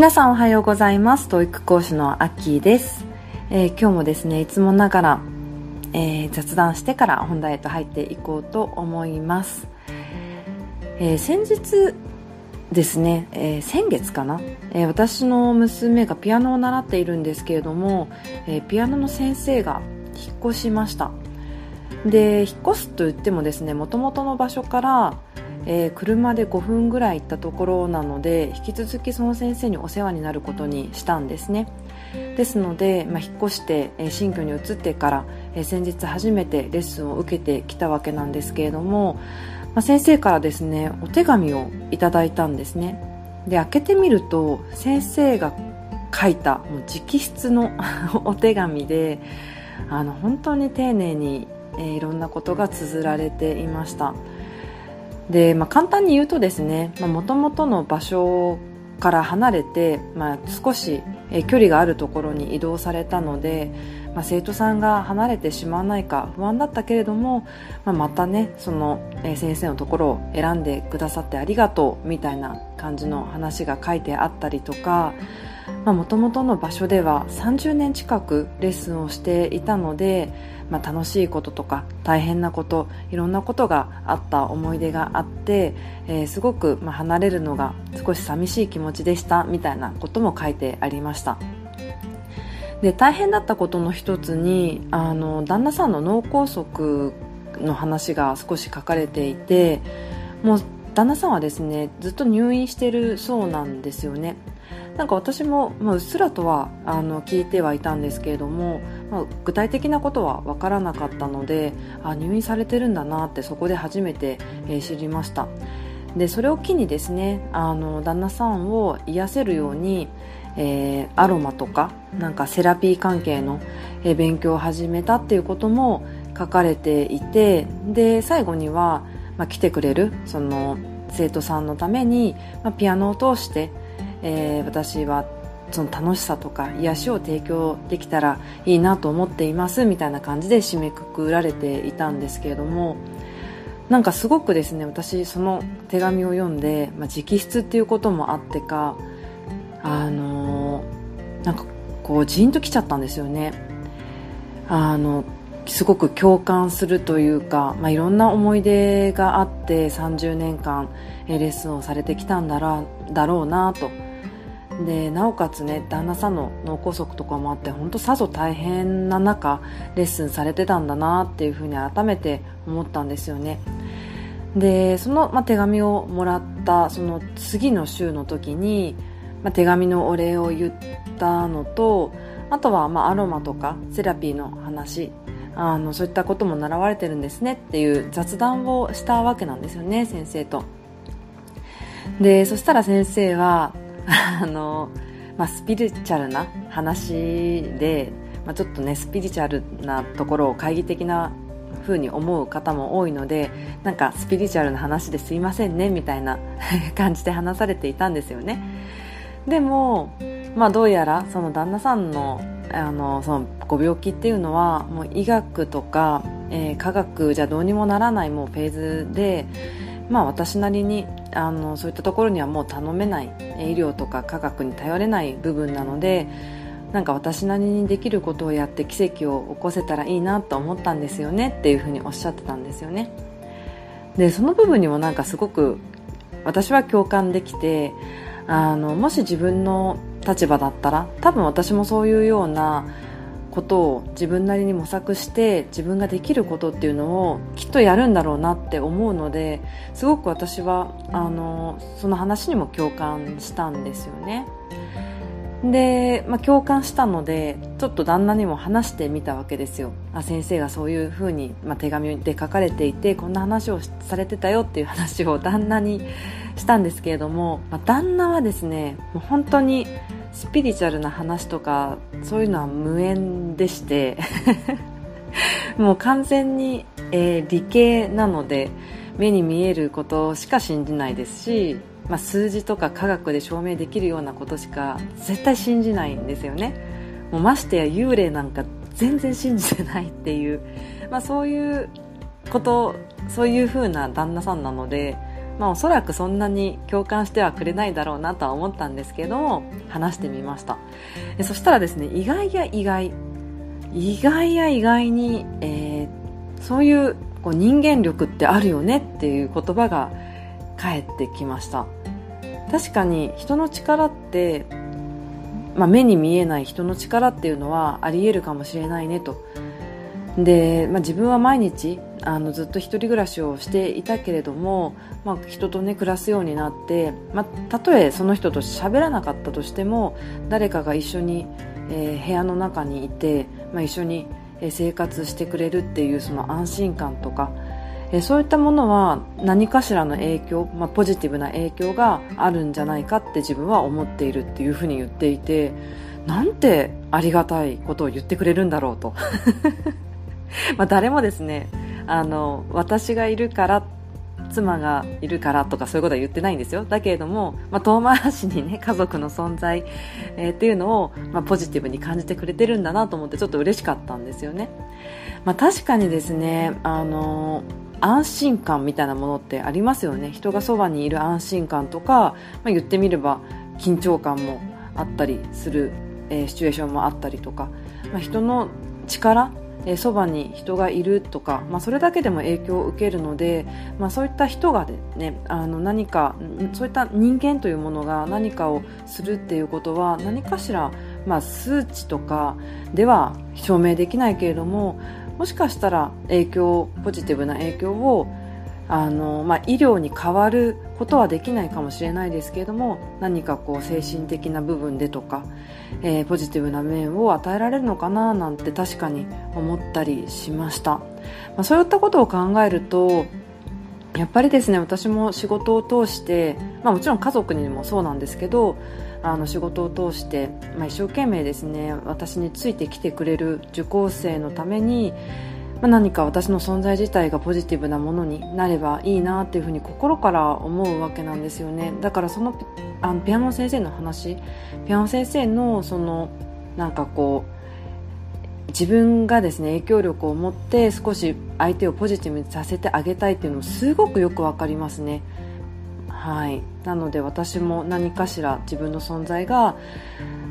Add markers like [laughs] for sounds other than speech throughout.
皆さんおはようございます。教育講師のアッキーです、えー、今日もですねいつもながら、えー、雑談してから本題へと入っていこうと思います、えー、先日ですね、え先月かな、え私の娘がピアノを習っているんですけれども、えピアノの先生が引っ越しました。で引っ越すと言ってもですねもともとの場所からえー、車で5分ぐらい行ったところなので引き続きその先生にお世話になることにしたんですね。ですので、まあ、引っ越して、えー、新居に移ってから、えー、先日初めてレッスンを受けてきたわけなんですけれども、まあ、先生からですねお手紙をいただいたんですね。で開けてみると先生が書いたもう直筆の [laughs] お手紙であの本当に丁寧に、えー、いろんなことが綴られていました。で、まあ、簡単に言うとですねもともとの場所から離れて、まあ、少し距離があるところに移動されたので、まあ、生徒さんが離れてしまわないか不安だったけれども、まあ、またねその先生のところを選んでくださってありがとうみたいな感じの話が書いてあったりとかもともとの場所では30年近くレッスンをしていたのでまあ、楽しいこととか大変なこといろんなことがあった思い出があって、えー、すごく、ま、離れるのが少し寂しい気持ちでしたみたいなことも書いてありました。で大変だったことの一つにあの旦那さんの脳梗塞の話が少し書かれていてもう旦那さんはですねずっと入院してるそうなんですよね。なんか私も、まあ、うっすらとはあの聞いてはいたんですけれども、まあ、具体的なことは分からなかったのであ入院されてるんだなってそこで初めて、えー、知りました。でそれを機にですねあの旦那さんを癒せるように、えー、アロマとかなんかセラピー関係の、えー、勉強を始めたっていうことも書かれていてで最後には、まあ、来てくれるその生徒さんのために、まあ、ピアノを通してえー、私はその楽しさとか癒しを提供できたらいいなと思っていますみたいな感じで締めくくられていたんですけれどもなんかすごくですね私その手紙を読んで、まあ、直筆っていうこともあってかあのー、なんかこうジーンときちゃったんですよね。あのすごく共感するというか、まあ、いろんな思い出があって30年間レッスンをされてきたんだらだろうなとでなおかつね旦那さんの脳梗塞とかもあって本当さぞ大変な中レッスンされてたんだなっていうふうに改めて思ったんですよね。でその、まあ、手紙をもらったその次の週の時に、まあ、手紙のお礼を言ったのとあとは、まあ、アロマとかセラピーの話あのそういったことも習われてるんですねっていう雑談をしたわけなんですよね先生と。でそしたら先生はあの、まあ、スピリチュアルな話で、まあ、ちょっとねスピリチュアルなところを懐疑的な風に思う方も多いのでなんかスピリチュアルな話ですいませんねみたいな [laughs] 感じで話されていたんですよね。でも、まあ、どうやらその旦那さんのあのそのご病気っていうのはもう医学とか、えー、科学じゃどうにもならないもうフェーズでまあ、私なりにあのそういったところにはもう頼めない医療とか科学に頼れない部分なのでなんか私なりにできることをやって奇跡を起こせたらいいなと思ったんですよねっていうふうにおっしゃってたんですよね。でその部分にもなんかすごく私は共感できてあのもし自分の立場だったら多分私もそういうようなことを自分なりに模索して自分ができることっていうのをきっとやるんだろうなって思うのですごく私はあのその話にも共感したんですよね。で、まあ、共感したのでちょっと旦那にも話してみたわけですよあ先生がそういうふうに、まあ、手紙で書かれていてこんな話をされてたよっていう話を旦那にしたんですけれども、まあ、旦那はですねもう本当にスピリチュアルな話とかそういうのは無縁でして [laughs] もう完全に、えー、理系なので目に見えることしか信じないですし、まあ、数字とか科学で証明できるようなことしか絶対信じないんですよね。もうましてや幽霊なんか全然信じてないっていう、まあ、そういうことそういう風な旦那さんなのでまあ、おそらくそんなに共感してはくれないだろうなとは思ったんですけど話してみました。そしたらですね意外や意外。意外や意外に、えー、そういうこう人間力ってあるよねっていう言葉が返ってきました。確かに人の力って、まあ、目に見えない人の力っていうのはあり得るかもしれないねと。で、まあ、自分は毎日あのずっと一人暮らしをしていたけれども、まあ、人とね暮らすようになって、まあ、たとえその人と喋らなかったとしても誰かが一緒に、えー、部屋の中にいて、まあ、一緒に生活してくれるっていうその安心感とか、えそういったものは何かしらの影響、まあ、ポジティブな影響があるんじゃないかって自分は思っているっていうふうに言っていてなんてありがたいことを言ってくれるんだろうと。[laughs] まあ誰もですねあの私がいるから妻がいるからとかそういうことは言ってないんですよ。だけれども、まあ、遠回しにね [laughs] 家族の存在、えー、っていうのを、まあ、ポジティブに感じてくれてるんだなと思ってちょっと嬉しかったんですよね、まあ、確かにですねあの安心感みたいなものってありますよね。人がそばにいる安心感とか、まあ、言ってみれば緊張感もあったりする、えー、シチュエーションもあったりとか、まあ、人の力えそばに人がいるとか、まあ、それだけでも影響を受けるので、まあ、そういった人が、ね、あの何かそういった人間というものが何かをするっていうことは何かしら、まあ、数値とかでは証明できないけれどももしかしたら影響ポジティブな影響をあの、まあ、医療に変わることはできないかもしれないですけれども何かこう精神的な部分でとか、えー、ポジティブな面を与えられるのかななんて確かに思ったりしました、まあ、そういったことを考えるとやっぱりですね私も仕事を通して、まあ、もちろん家族にもそうなんですけどあの仕事を通して、まあ、一生懸命ですね私についてきてくれる受講生のためにまあ、何か私の存在自体がポジティブなものになればいいなっていうふうに心から思うわけなんですよね。だからそのあのピアノ先生の話。ピアノ先生のそのなんかこう自分がですね影響力を持って少し相手をポジティブにさせてあげたいっていうのもすごくよくわかりますね。はい。なので私も何かしら自分の存在が、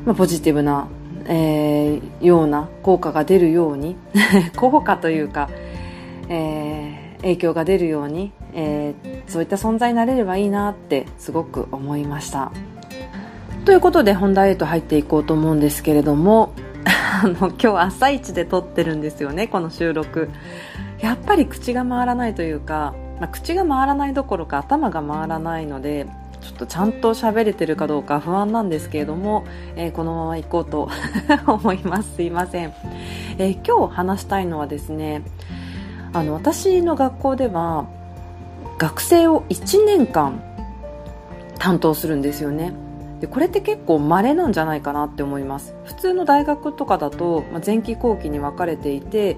まあ、ポジティブなえー、ような効果が出るように [laughs] 効果というか、えー、影響が出るように、えー、そういった存在になれればいいなってすごく思いました。ということで本題へと入っていこうと思うんですけれども [laughs] あの今日朝一で撮ってるんですよねこの収録。やっぱり口が回らないというか、まあ、口が回らないどころか頭が回らないのでちょっとちゃんと喋れてるかどうか不安なんですけれども、えー、このまま行こうと [laughs] 思います。すいません、えー、今日話したいのはですねあの私の学校では学生を1年間担当するんですよね。でこれって結構稀なんじゃないかなって思います。普通の大学とかだと、まあ、前期後期に分かれていて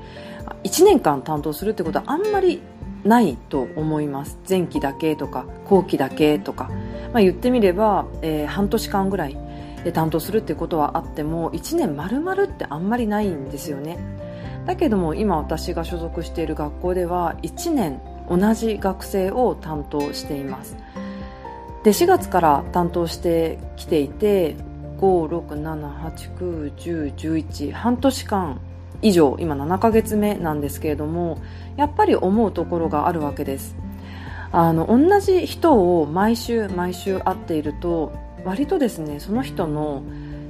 1年間担当するってことはあんまりないと思います。前期だけとか後期だけとか。まあ、言ってみれば、えー、半年間ぐらい担当するってことはあっても1年丸々ってあんまりないんですよね。だけども今私が所属している学校では1年同じ学生を担当しています。で4月から担当してきていて567891011半年間以上今7ヶ月目なんですけれどもやっぱり思うところがあるわけです。あの同じ人を毎週毎週会っていると割とですねその人の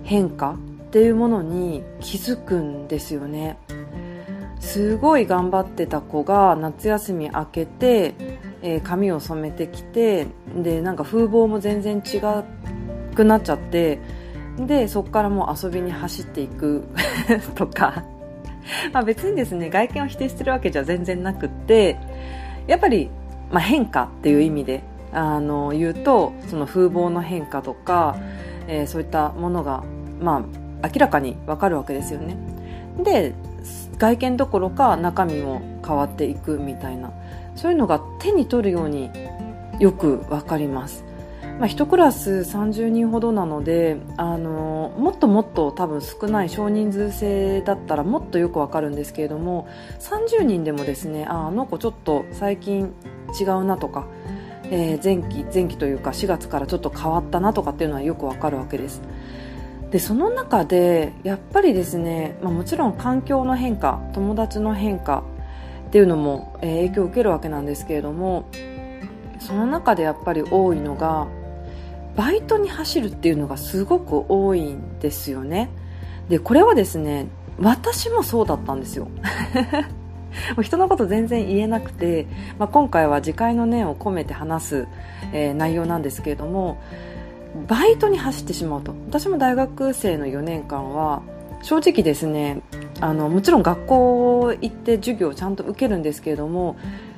変化っていうものに気づくんですよね。すごい頑張ってた子が夏休み明けて、えー、髪を染めてきてでなんか風貌も全然違くなっちゃってでそこからもう遊びに走っていく [laughs] とか [laughs] まあ別にですね外見を否定してるわけじゃ全然なくってやっぱりまあ、変化っていう意味であの言うとその風貌の変化とか、えー、そういったものが、まあ、明らかにわかるわけですよね。で外見どころか中身も変わっていくみたいなそういうのが手に取るようによくわかります。まあ、1クラス30人ほどなのであのもっともっと多分少ない少人数制だったらもっとよくわかるんですけれども30人でもですねああの子ちょっと最近違うなとか、えー、前期前期というか4月からちょっと変わったなとかっていうのはよくわかるわけです。でその中でやっぱりですね、まあ、もちろん環境の変化友達の変化っていうのも、影響を受けるわけなんですけれどもその中でやっぱり多いのがバイトに走るっていうのがすごく多いんですよね。でこれはですね私もそうだったんですよ。[laughs] 人のこと全然言えなくて、まあ、今回は自戒の念を込めて話す、えー、内容なんですけれどもバイトに走ってしまうと。私も大学生の4年間は正直ですねあのもちろん学校行って授業をちゃんと受けるんですけれども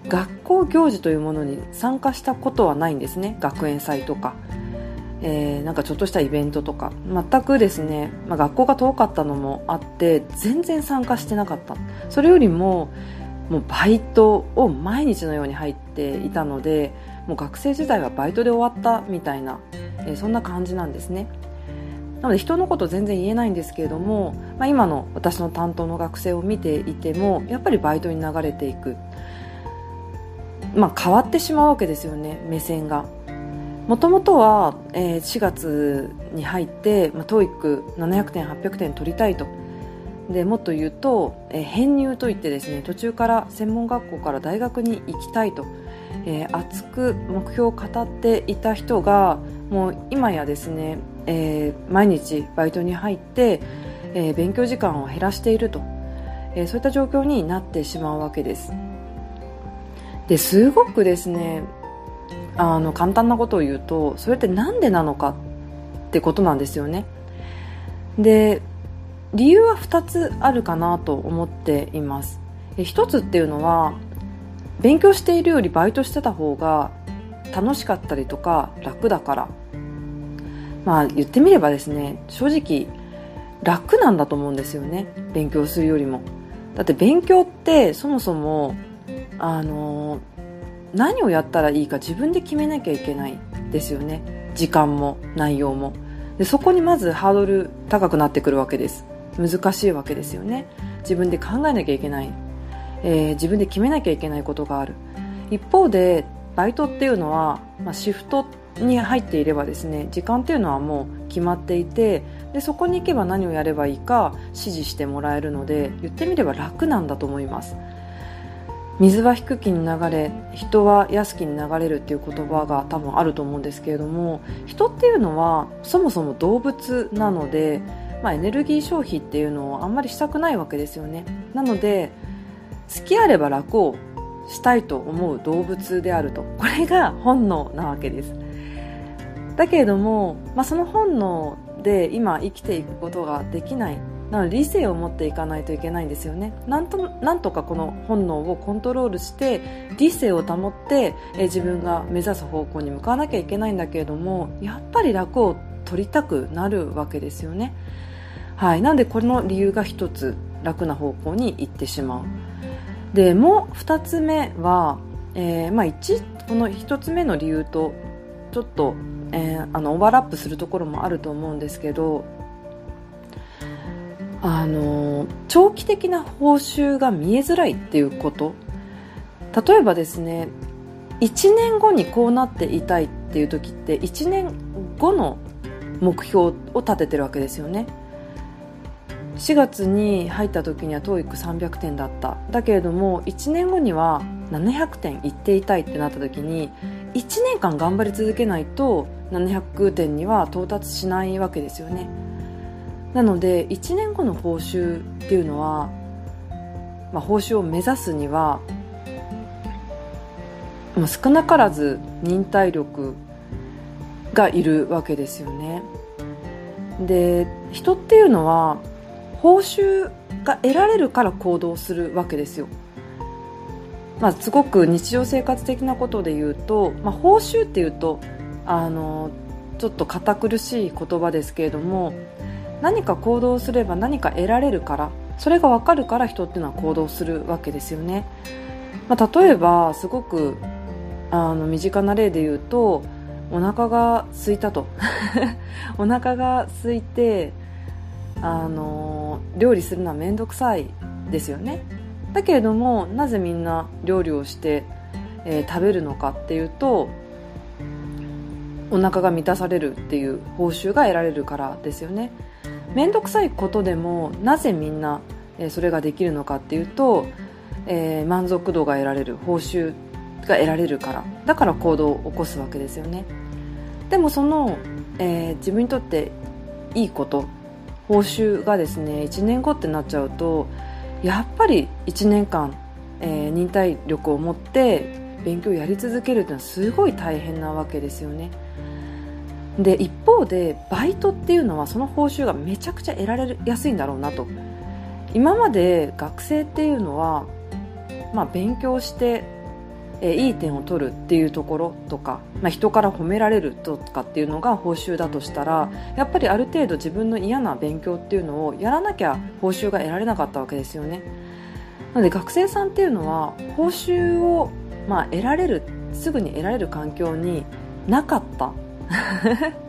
学校行事というものに参加したことはないんですね。学園祭とか、えー、なんかちょっとしたイベントとか。全くですね、まあ、学校が遠かったのもあって全然参加してなかった。それよりももうバイトを毎日のように入っていたのでもう学生時代はバイトで終わったみたいな、えー、そんな感じなんですね。なので人のこと全然言えないんですけれども、まあ、今の私の担当の学生を見ていてもやっぱりバイトに流れていく、まあ、変わってしまうわけですよね目線が。もともとは、えー、4月に入って、まあ、TOEIC700 点800点取りたいと。でもっと言うと、えー、編入といってですね途中から専門学校から大学に行きたいと、えー、熱く目標を語っていた人がもう今やですね、えー、毎日バイトに入って、えー、勉強時間を減らしていると、えー、そういった状況になってしまうわけです。ですごくですねあの簡単なことを言うとそれって何でなのかってことなんですよね。で理由は2つあるかなと思っています。1つっていうのは勉強しているよりバイトしてた方が楽しかったりとか楽だから。まあ言ってみればですね正直楽なんだと思うんですよね。勉強するよりも。だって勉強ってそもそもあの何をやったらいいか自分で決めなきゃいけないですよね。時間も内容も。でそこにまずハードル高くなってくるわけです。難しいわけですよね。自分で考えなきゃいけない、えー、自分で決めなきゃいけないことがある。一方でバイトっていうのは、まあ、シフトに入っていればですね時間っていうのはもう決まっていてでそこに行けば何をやればいいか指示してもらえるので言ってみれば楽なんだと思います。水は低きに流れ人は安きに流れるっていう言葉が多分あると思うんですけれども人っていうのはそもそも動物なので、まあ、エネルギー消費っていうのをあんまりしたくないわけですよね。なので好きあれば楽をしたいと思う動物であると。これが本能なわけです。だけれども、まあ、その本能で今生きていくことができない。なので理性を持っていかないといけないんですよね。なんとなんとかこの本能をコントロールして理性を保ってえ自分が目指す方向に向かわなきゃいけないんだけれどもやっぱり楽を取りたくなるわけですよね。はい。なんでこの理由が一つ楽な方向に行ってしまう。でもう2つ目は、えーまあ1、この1つ目の理由とちょっと、えー、あのオーバーラップするところもあると思うんですけどあの長期的な報酬が見えづらいっていうこと。例えばですね1年後にこうなっていたいっていう時って1年後の目標を立ててるわけですよね。4月に入った時には TOEIC300 点だった。だけれども1年後には700点いっていたいってなった時に1年間頑張り続けないと700点には到達しないわけですよね。なので1年後の報酬っていうのは、まあ、報酬を目指すには、まあ、少なからず忍耐力がいるわけですよねで人っていうのは報酬が得られるから行動するわけですよ。まあ、すごく日常生活的なことで言うと、まあ、報酬っていうとあのちょっと堅苦しい言葉ですけれども何か行動すれば何か得られるからそれが分かるから人っていうのは行動するわけですよね、まあ、例えばすごくあの身近な例で言うとお腹が空いたと。[laughs] お腹が空いてあの料理するのは面倒くさいですよね。だけれどもなぜみんな料理をして、えー、食べるのかっていうとお腹が満たされるっていう報酬が得られるからですよね。面倒くさいことでもなぜみんな、それができるのかっていうと、えー、満足度が得られる報酬が得られるから。だから行動を起こすわけですよね。でもその、えー、自分にとっていいこと報酬がですね1年後ってなっちゃうとやっぱり1年間、えー、忍耐力を持って勉強をやり続けるっていうのはすごい大変なわけですよね。で一方でバイトっていうのはその報酬がめちゃくちゃ得られやすいんだろうなと。今まで学生っていうのは、まあ、勉強してえいい点を取るっていうところとか、まあ、人から褒められるとかっていうのが報酬だとしたらやっぱりある程度自分の嫌な勉強っていうのをやらなきゃ報酬が得られなかったわけですよね。なので学生さんっていうのは報酬を、まあ、得られるすぐに得られる環境になかった。[laughs]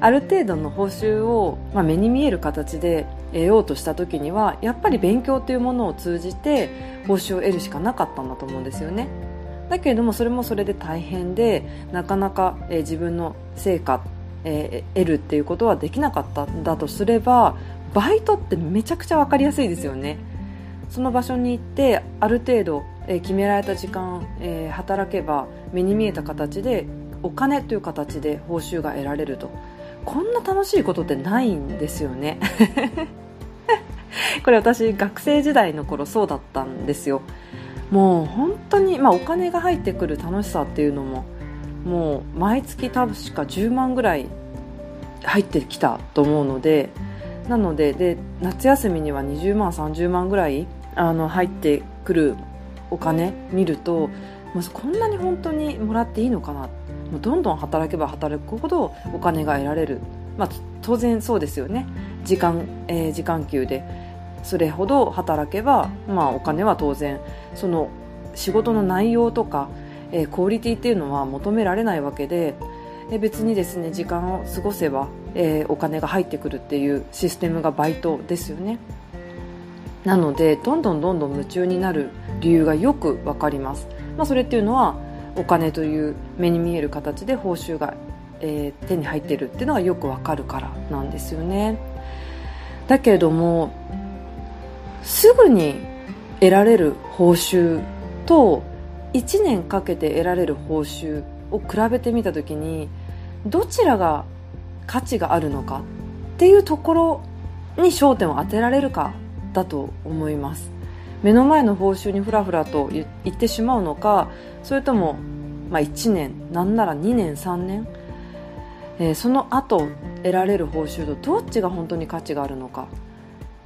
ある程度の報酬を、まあ、目に見える形で得ようとした時にはやっぱり勉強というものを通じて報酬を得るしかなかったんだと思うんですよね。だけれどもそれもそれで大変でなかなか、えー、自分の成果、えー、得るっていうことはできなかったんだとすればバイトってめちゃくちゃ分かりやすいですよね。その場所に行ってある程度、えー、決められた時間、え働けば目に見えた形でお金という形で報酬が得られると。こんな楽しいことってないんですよね。[laughs] これ私学生時代の頃そうだったんですよ。もう本当に、まあ、お金が入ってくる楽しさっていうのももう毎月確か10万ぐらい入ってきたと思うのでなのでで夏休みには20万30万ぐらいあの入ってくるお金見るとこんなに本当にもらっていいのかなってもうどんどん働けば働くほどお金が得られる、まあ、当然そうですよね。時間、えー、時間給で。それほど働けば、まあ、お金は当然。その仕事の内容とか、えー、クオリティっていうのは求められないわけで、えー、別にですね時間を過ごせば、えー、お金が入ってくるっていうシステムがバイトですよね。なのでどんどんどんどん夢中になる理由がよくわかります、まあ、それっていうのはお金という目に見える形で報酬が、えー、手に入っているっていうのがよくわかるからなんですよね。だけれどもすぐに得られる報酬と1年かけて得られる報酬を比べてみた時にどちらが価値があるのかっていうところに焦点を当てられるかだと思います。目の前の報酬にふらふらと言ってしまうのかそれとも、まあ、1年なんなら2年3年、えー、その後得られる報酬とどっちが本当に価値があるのか。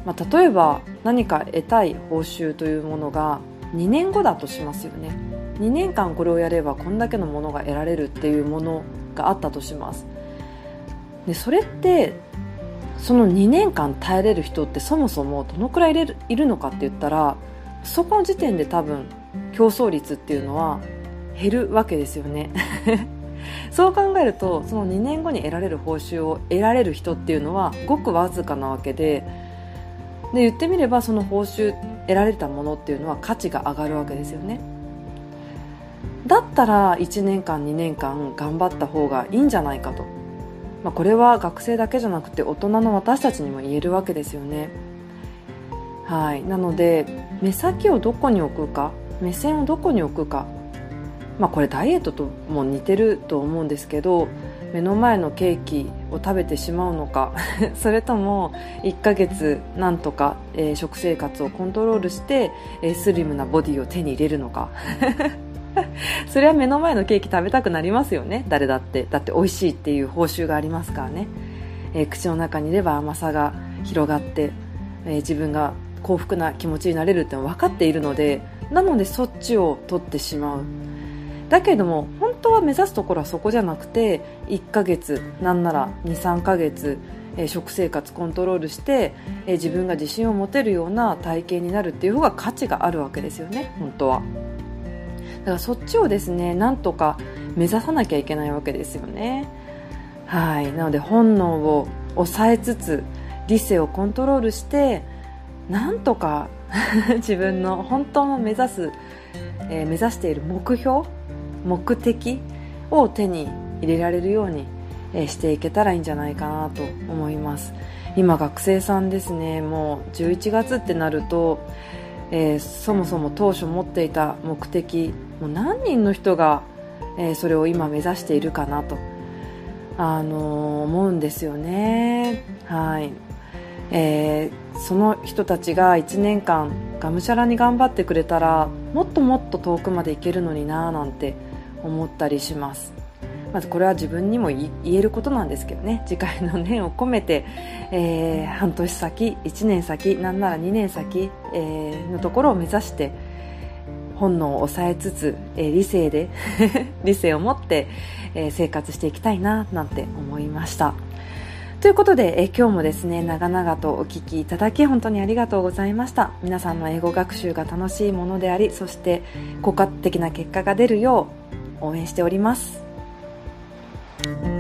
まあ、例えば何か得たい報酬というものが2年後だとしますよね。2年間これをやればこんだけのものが得られるっていうものがあったとします。でそれってその2年間耐えれる人ってそもそもどのくらいいるのかって言ったらそこの時点で多分競争率っていうのは減るわけですよね。[laughs] そう考えるとその2年後に得られる報酬を得られる人っていうのはごくわずかなわけでで言ってみればその報酬得られたものっていうのは価値が上がるわけですよね。だったら1年間2年間頑張った方がいいんじゃないかと、まあ、これは学生だけじゃなくて大人の私たちにも言えるわけですよね。はい。なので目先をどこに置くか目線をどこに置くか。まあこれダイエットとも似てると思うんですけど目の前のケーキを食べてしまうのか [laughs] それとも1ヶ月なんとか、えー、食生活をコントロールして、えー、スリムなボディを手に入れるのか。[laughs] [laughs] それは目の前のケーキ食べたくなりますよね。誰だって。だって美味しいっていう報酬がありますからね、えー、口の中にいれば甘さが広がって、え自分が幸福な気持ちになれるって分かっているのでなのでそっちを取ってしまう。だけども本当は目指すところはそこじゃなくて1ヶ月なんなら23ヶ月、食生活コントロールして、自分が自信を持てるような体型になるっていう方が価値があるわけですよね。本当は。からそっちをですねなんとか目指さなきゃいけないわけですよね。はい。なので本能を抑えつつ理性をコントロールしてなんとか [laughs] 自分の本当の目指す、えー、目指している目標目的を手に入れられるように、えー、していけたらいいんじゃないかなと思います。今学生さんですね。もう11月ってなると、えー、そもそも当初持っていた目的もう何人の人が、えー、それを今目指しているかなと、あのー、思うんですよね。はい、えー、その人たちが1年間がむしゃらに頑張ってくれたらもっともっと遠くまで行けるのにななんて思ったりします。まずこれは自分にも言えることなんですけどね。次回の念を込めて、えー、半年先1年先なんなら2年先、えー、のところを目指して本能を抑えつつ、えー、理性で [laughs] 理性を持って、えー、生活していきたいななんて思いました。ということで、え今日もですね長々とお聞きいただき本当にありがとうございました。皆さんの英語学習が楽しいものでありそして効果的な結果が出るよう応援しております。Thank you